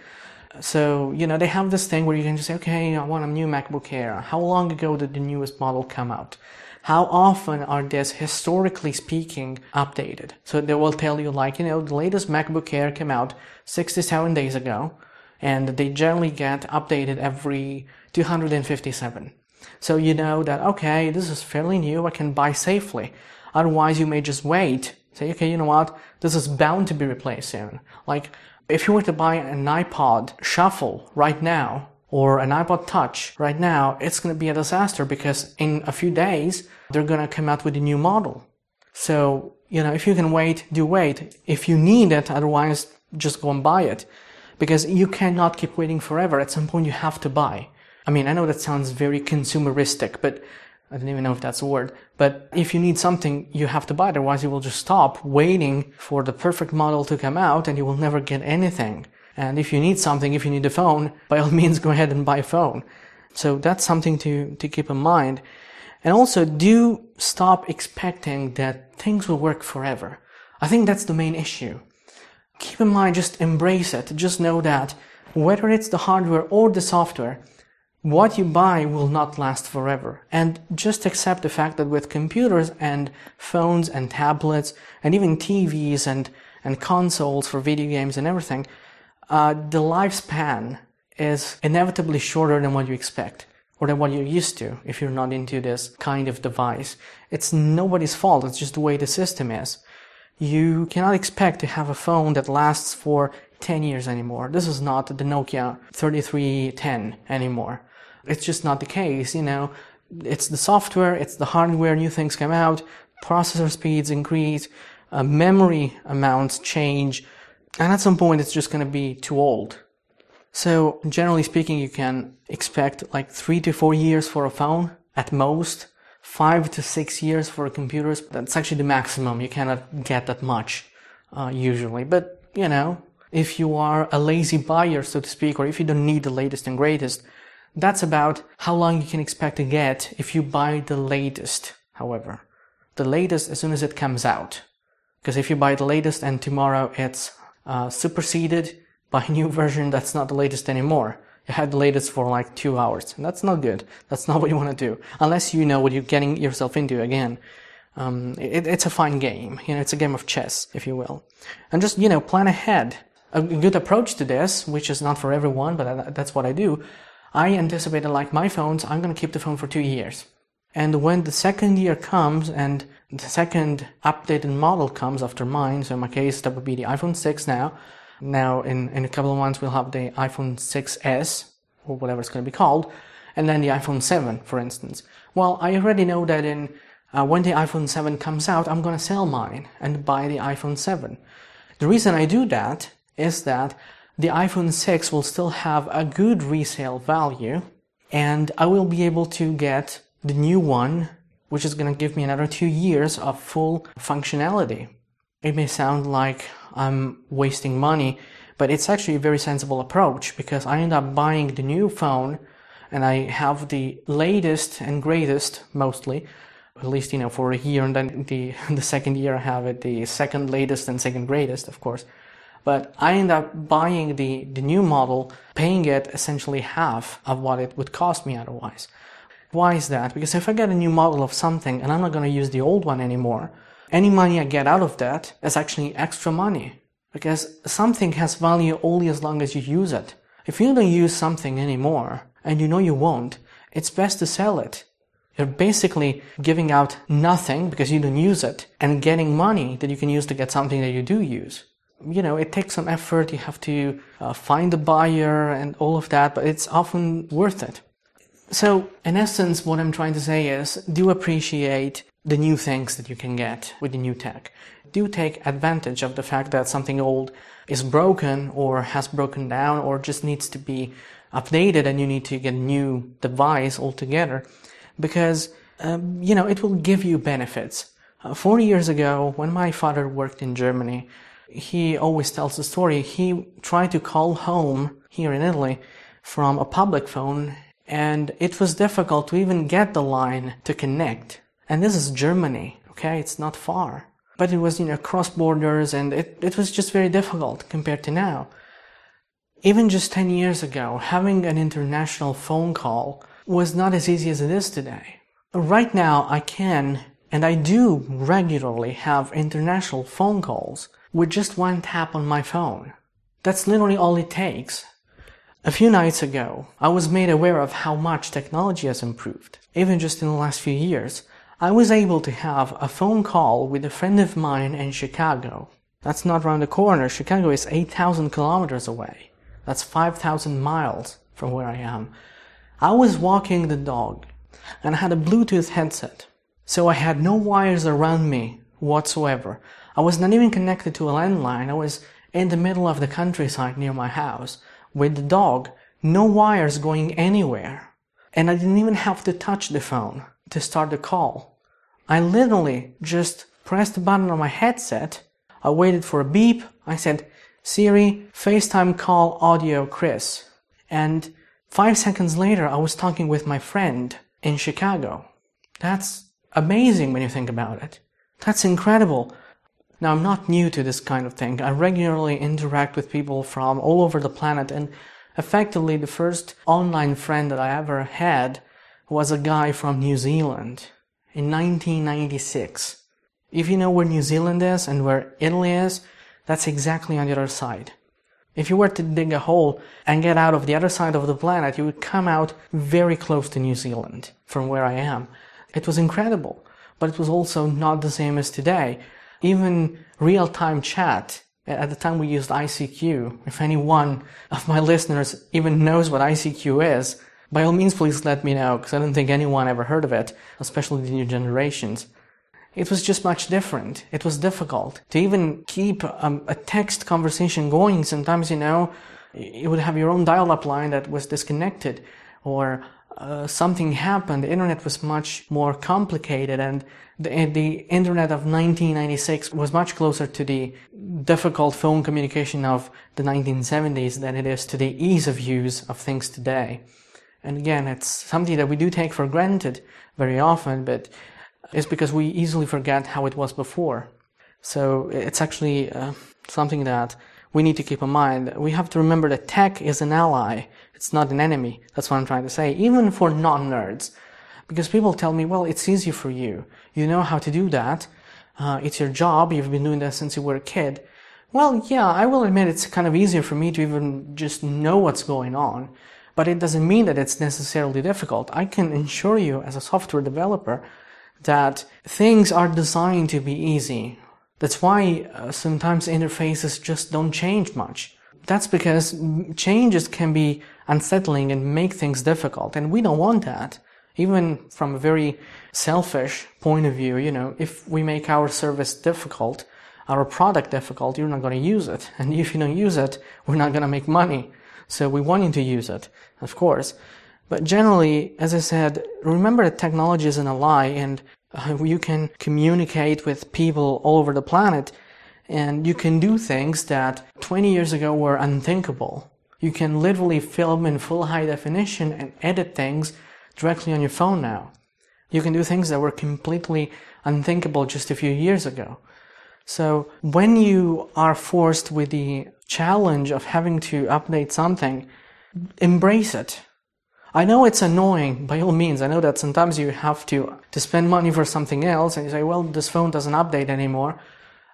So, you know, they have this thing where you can just say, okay, I want a new MacBook Air. How long ago did the newest model come out? How often are these, historically speaking, updated? So they will tell you, like, you know, the latest MacBook Air came out 67 days ago, and they generally get updated every 257. So you know that, okay, this is fairly new, I can buy safely. Otherwise, you may just wait. Say, okay, you know what? This is bound to be replaced soon. Like, if you were to buy an iPod shuffle right now, or an iPod Touch right now, it's going to be a disaster because in a few days, they're going to come out with a new model. So, you know, if you can wait, do wait. If you need it, otherwise, just go and buy it. Because you cannot keep waiting forever. At some point, you have to buy. I mean, I know that sounds very consumeristic, but I don't even know if that's a word. But if you need something, you have to buy it. Otherwise, you will just stop waiting for the perfect model to come out and you will never get anything. And if you need something, if you need a phone, by all means, go ahead and buy a phone. So that's something to, to keep in mind. And also do stop expecting that things will work forever. I think that's the main issue. Keep in mind, just embrace it. Just know that whether it's the hardware or the software, what you buy will not last forever. And just accept the fact that with computers and phones and tablets and even TVs and, and consoles for video games and everything, uh, the lifespan is inevitably shorter than what you expect or than what you're used to if you're not into this kind of device. It's nobody's fault. It's just the way the system is. You cannot expect to have a phone that lasts for 10 years anymore. This is not the Nokia 3310 anymore. It's just not the case, you know. It's the software, it's the hardware, new things come out, processor speeds increase, uh, memory amounts change, and at some point it's just going to be too old. So generally speaking, you can expect like three to four years for a phone at most, five to six years for computers. That's actually the maximum. You cannot get that much uh, usually. But you know, if you are a lazy buyer, so to speak, or if you don't need the latest and greatest, that's about how long you can expect to get if you buy the latest, however. The latest as soon as it comes out. Because if you buy the latest and tomorrow it's uh, superseded by a new version that's not the latest anymore, you had the latest for like two hours. And that's not good. That's not what you want to do. Unless you know what you're getting yourself into again. Um, it, it's a fine game. You know, it's a game of chess, if you will. And just, you know, plan ahead. A good approach to this, which is not for everyone, but that's what I do, I anticipated like my phones, I'm going to keep the phone for two years. And when the second year comes and the second updated model comes after mine, so in my case, that would be the iPhone 6 now. Now, in, in a couple of months, we'll have the iPhone 6S, or whatever it's going to be called, and then the iPhone 7, for instance. Well, I already know that in uh, when the iPhone 7 comes out, I'm going to sell mine and buy the iPhone 7. The reason I do that is that the iPhone 6 will still have a good resale value and I will be able to get the new one, which is going to give me another two years of full functionality. It may sound like I'm wasting money, but it's actually a very sensible approach because I end up buying the new phone and I have the latest and greatest mostly, at least, you know, for a year and then the, the second year I have it the second latest and second greatest, of course. But I end up buying the, the new model, paying it essentially half of what it would cost me otherwise. Why is that? Because if I get a new model of something and I'm not going to use the old one anymore, any money I get out of that is actually extra money. Because something has value only as long as you use it. If you don't use something anymore, and you know you won't, it's best to sell it. You're basically giving out nothing because you don't use it and getting money that you can use to get something that you do use you know, it takes some effort. You have to uh, find the buyer and all of that, but it's often worth it. So, in essence, what I'm trying to say is do appreciate the new things that you can get with the new tech. Do take advantage of the fact that something old is broken or has broken down or just needs to be updated and you need to get a new device altogether because, um, you know, it will give you benefits. Uh, 40 years ago, when my father worked in Germany, he always tells the story. He tried to call home here in Italy from a public phone and it was difficult to even get the line to connect. And this is Germany, okay? It's not far. But it was, you know, cross borders and it, it was just very difficult compared to now. Even just 10 years ago, having an international phone call was not as easy as it is today. Right now, I can and I do regularly have international phone calls with just one tap on my phone. That's literally all it takes. A few nights ago, I was made aware of how much technology has improved. Even just in the last few years, I was able to have a phone call with a friend of mine in Chicago. That's not around the corner. Chicago is 8,000 kilometers away. That's 5,000 miles from where I am. I was walking the dog and I had a Bluetooth headset. So I had no wires around me whatsoever. I was not even connected to a landline. I was in the middle of the countryside near my house with the dog, no wires going anywhere. And I didn't even have to touch the phone to start the call. I literally just pressed the button on my headset. I waited for a beep. I said, Siri, FaceTime call audio Chris. And five seconds later, I was talking with my friend in Chicago. That's amazing when you think about it. That's incredible. Now, I'm not new to this kind of thing. I regularly interact with people from all over the planet, and effectively, the first online friend that I ever had was a guy from New Zealand in 1996. If you know where New Zealand is and where Italy is, that's exactly on the other side. If you were to dig a hole and get out of the other side of the planet, you would come out very close to New Zealand from where I am. It was incredible, but it was also not the same as today. Even real-time chat, at the time we used ICQ. If any one of my listeners even knows what ICQ is, by all means please let me know, because I don't think anyone ever heard of it, especially the new generations. It was just much different. It was difficult to even keep um, a text conversation going. Sometimes, you know, you would have your own dial-up line that was disconnected or uh, something happened. The internet was much more complicated and the, the internet of 1996 was much closer to the difficult phone communication of the 1970s than it is to the ease of use of things today. And again, it's something that we do take for granted very often, but it's because we easily forget how it was before. So it's actually uh, something that we need to keep in mind. We have to remember that tech is an ally. It's not an enemy. That's what I'm trying to say. Even for non-nerds. Because people tell me, well, it's easy for you. You know how to do that. Uh, it's your job. You've been doing that since you were a kid. Well, yeah, I will admit it's kind of easier for me to even just know what's going on. But it doesn't mean that it's necessarily difficult. I can assure you as a software developer that things are designed to be easy. That's why uh, sometimes interfaces just don't change much. That's because changes can be unsettling and make things difficult, and we don't want that. Even from a very selfish point of view, you know, if we make our service difficult, our product difficult, you're not going to use it. And if you don't use it, we're not going to make money. So we want you to use it, of course. But generally, as I said, remember that technology is an ally and uh, you can communicate with people all over the planet and you can do things that 20 years ago were unthinkable. You can literally film in full high definition and edit things directly on your phone now. You can do things that were completely unthinkable just a few years ago. So when you are forced with the challenge of having to update something, embrace it. I know it's annoying by all means. I know that sometimes you have to, to spend money for something else and you say, well, this phone doesn't update anymore.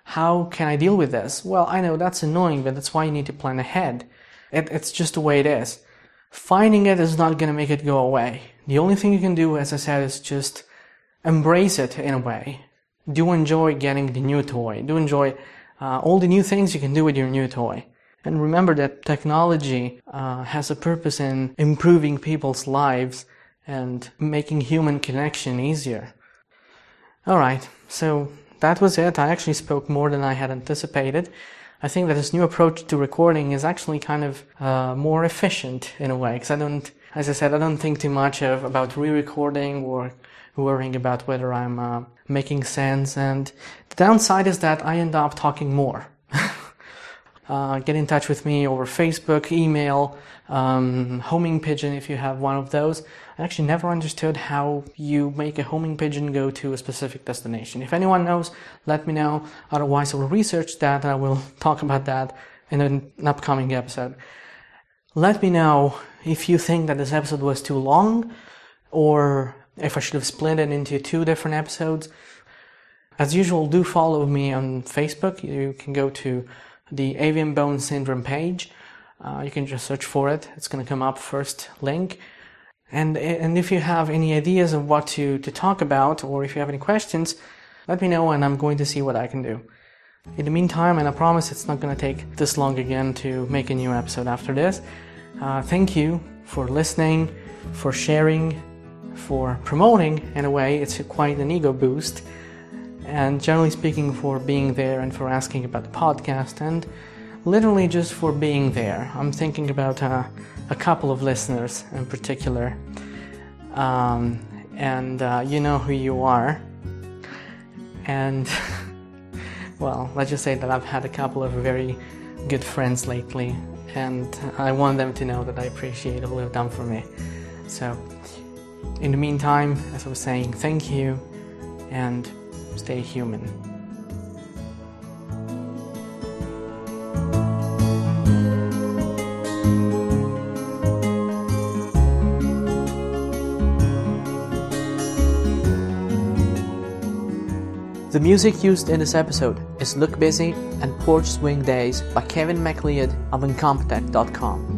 How can I deal with this? Well, I know that's annoying, but that's why you need to plan ahead. It, it's just the way it is. Finding it is not going to make it go away. The only thing you can do, as I said, is just embrace it in a way. Do enjoy getting the new toy. Do enjoy uh, all the new things you can do with your new toy. And remember that technology uh, has a purpose in improving people's lives and making human connection easier. Alright, so that was it. I actually spoke more than I had anticipated. I think that this new approach to recording is actually kind of uh, more efficient in a way, because I don't, as I said, I don't think too much of about re-recording or worrying about whether I'm uh, making sense. And the downside is that I end up talking more. uh, get in touch with me over Facebook, email, um, homing pigeon if you have one of those. I actually never understood how you make a homing pigeon go to a specific destination. If anyone knows, let me know. Otherwise, I will research that and I will talk about that in an upcoming episode. Let me know if you think that this episode was too long or if I should have split it into two different episodes. As usual, do follow me on Facebook. You can go to the avian bone syndrome page. Uh, you can just search for it. It's going to come up first link. And, and if you have any ideas of what to, to talk about, or if you have any questions, let me know and I'm going to see what I can do. In the meantime, and I promise it's not going to take this long again to make a new episode after this, Uh, thank you for listening, for sharing, for promoting in a way. It's quite an ego boost. And generally speaking, for being there and for asking about the podcast, and literally just for being there. I'm thinking about uh, a couple of listeners in particular. Um, and uh, you know who you are. And, well, let's just say that I've had a couple of very good friends lately, and I want them to know that I appreciate all they've done for me. So, in the meantime, as I was saying, thank you and stay human. The music used in this episode is Look Busy and Porch Swing Days by Kevin MacLeod of Incompetech.com.